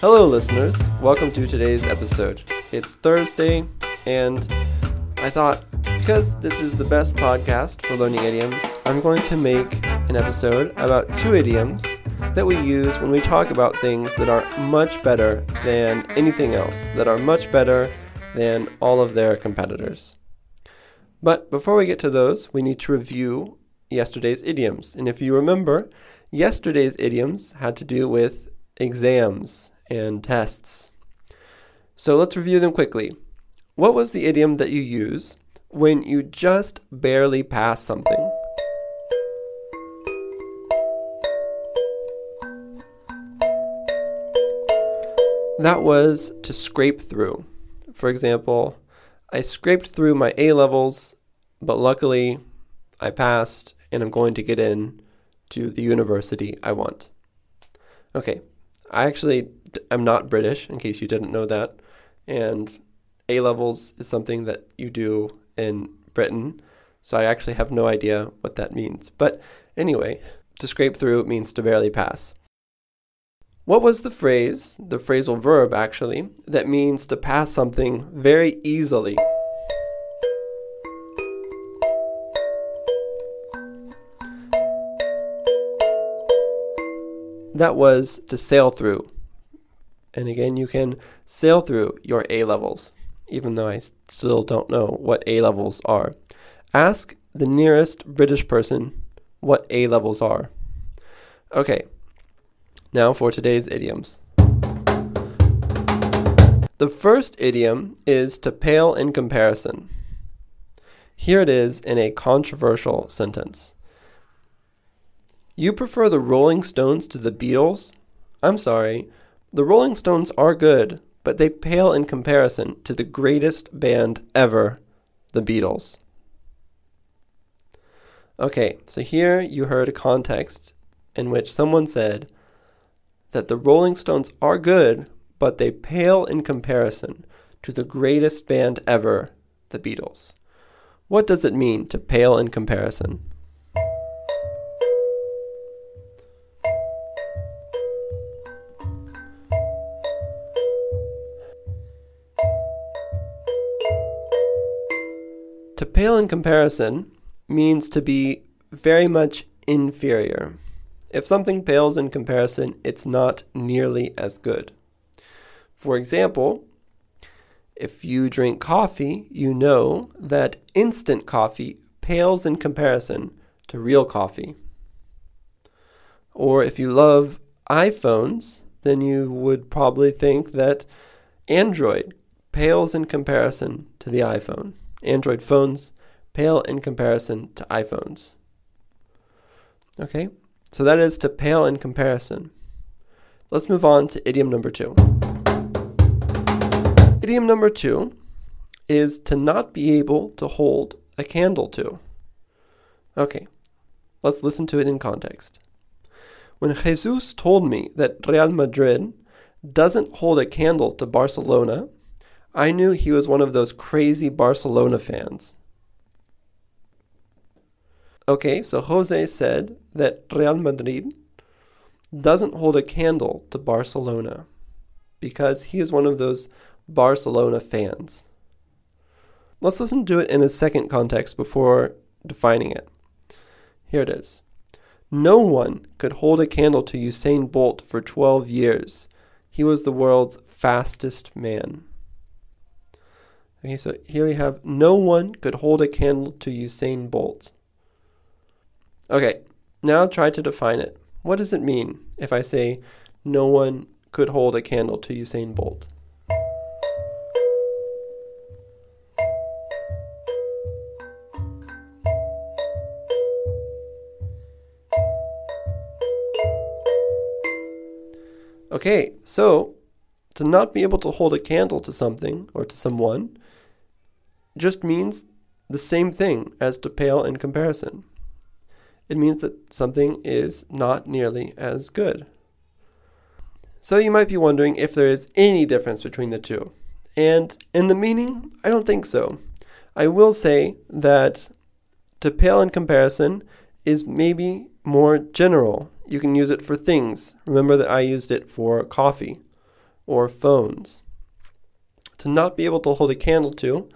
Hello, listeners. Welcome to today's episode. It's Thursday, and I thought because this is the best podcast for learning idioms, I'm going to make an episode about two idioms that we use when we talk about things that are much better than anything else, that are much better than all of their competitors. But before we get to those, we need to review yesterday's idioms. And if you remember, yesterday's idioms had to do with exams and tests. So let's review them quickly. What was the idiom that you use when you just barely pass something? That was to scrape through. For example, I scraped through my A levels, but luckily I passed and I'm going to get in to the university I want. Okay, I actually am not British, in case you didn't know that. And A levels is something that you do in Britain. So I actually have no idea what that means. But anyway, to scrape through means to barely pass. What was the phrase, the phrasal verb actually, that means to pass something very easily? That was to sail through. And again, you can sail through your A levels, even though I still don't know what A levels are. Ask the nearest British person what A levels are. Okay, now for today's idioms. The first idiom is to pale in comparison. Here it is in a controversial sentence. You prefer the Rolling Stones to the Beatles? I'm sorry, the Rolling Stones are good, but they pale in comparison to the greatest band ever, the Beatles. Okay, so here you heard a context in which someone said that the Rolling Stones are good, but they pale in comparison to the greatest band ever, the Beatles. What does it mean to pale in comparison? To pale in comparison means to be very much inferior. If something pales in comparison, it's not nearly as good. For example, if you drink coffee, you know that instant coffee pales in comparison to real coffee. Or if you love iPhones, then you would probably think that Android pales in comparison to the iPhone. Android phones pale in comparison to iPhones. Okay, so that is to pale in comparison. Let's move on to idiom number two. Idiom number two is to not be able to hold a candle to. Okay, let's listen to it in context. When Jesus told me that Real Madrid doesn't hold a candle to Barcelona, I knew he was one of those crazy Barcelona fans. Okay, so Jose said that Real Madrid doesn't hold a candle to Barcelona because he is one of those Barcelona fans. Let's listen to it in a second context before defining it. Here it is. No one could hold a candle to Usain Bolt for 12 years. He was the world's fastest man. Okay, so here we have no one could hold a candle to Usain Bolt. Okay, now try to define it. What does it mean if I say no one could hold a candle to Usain Bolt? Okay, so to not be able to hold a candle to something or to someone just means the same thing as to pale in comparison. It means that something is not nearly as good. So you might be wondering if there is any difference between the two. And in the meaning, I don't think so. I will say that to pale in comparison is maybe more general. You can use it for things. Remember that I used it for coffee. or phones. To not be able to hold a candle to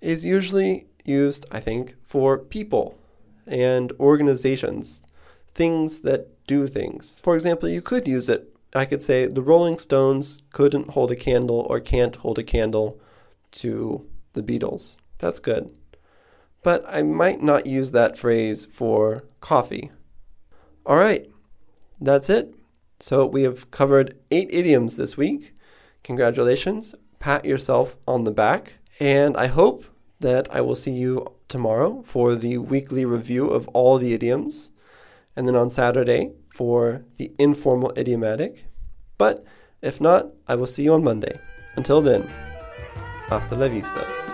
is usually used, I think, for people and organizations, things that do things. For example, you could use it. I could say the Rolling Stones couldn't hold a candle or can't hold a candle to the Beatles. That's good. But I might not use that phrase for coffee. All right, that's it. So we have covered eight idioms this week. Congratulations. Pat yourself on the back. And I hope that I will see you tomorrow for the weekly review of all the idioms. And then on Saturday for the informal idiomatic. But if not, I will see you on Monday. Until then, hasta la vista.